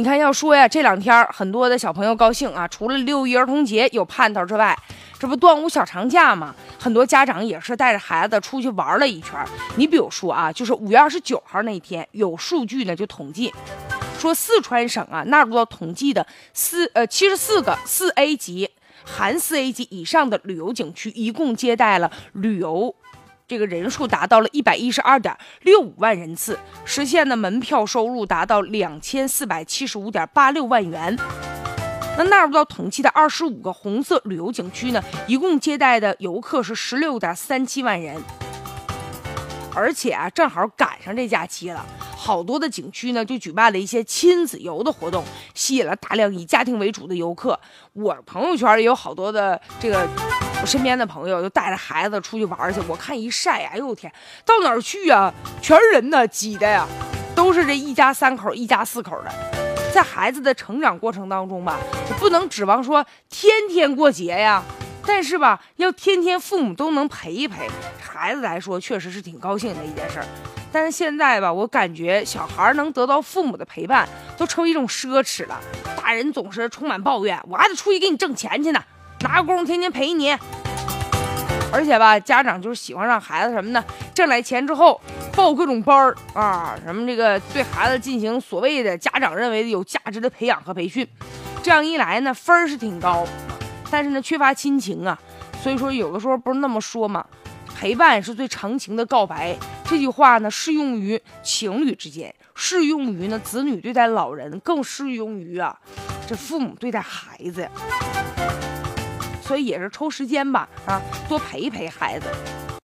你看，要说呀，这两天很多的小朋友高兴啊，除了六一儿童节有盼头之外，这不端午小长假嘛，很多家长也是带着孩子出去玩了一圈。你比如说啊，就是五月二十九号那天，有数据呢就统计说，四川省啊纳入到统计的四呃七十四个四 A 级含四 A 级以上的旅游景区，一共接待了旅游。这个人数达到了一百一十二点六五万人次，实现的门票收入达到两千四百七十五点八六万元。那纳入到统计的二十五个红色旅游景区呢，一共接待的游客是十六点三七万人。而且啊，正好赶上这假期了，好多的景区呢就举办了一些亲子游的活动，吸引了大量以家庭为主的游客。我朋友圈也有好多的这个。我身边的朋友就带着孩子出去玩去，我看一晒，哎呦我天，到哪儿去呀？全是人呢，挤的呀，都是这一家三口、一家四口的。在孩子的成长过程当中吧，不能指望说天天过节呀，但是吧，要天天父母都能陪一陪孩子来说，确实是挺高兴的一件事儿。但是现在吧，我感觉小孩能得到父母的陪伴，都成为一种奢侈了。大人总是充满抱怨，我还得出去给你挣钱去呢。哪有功夫天天陪你？而且吧，家长就是喜欢让孩子什么呢？挣来钱之后报各种班儿啊，什么这个对孩子进行所谓的家长认为的有价值的培养和培训。这样一来呢，分儿是挺高，但是呢缺乏亲情啊。所以说有的时候不是那么说嘛，陪伴是最长情的告白。这句话呢适用于情侣之间，适用于呢子女对待老人，更适用于啊这父母对待孩子。所以也是抽时间吧，啊，多陪一陪孩子。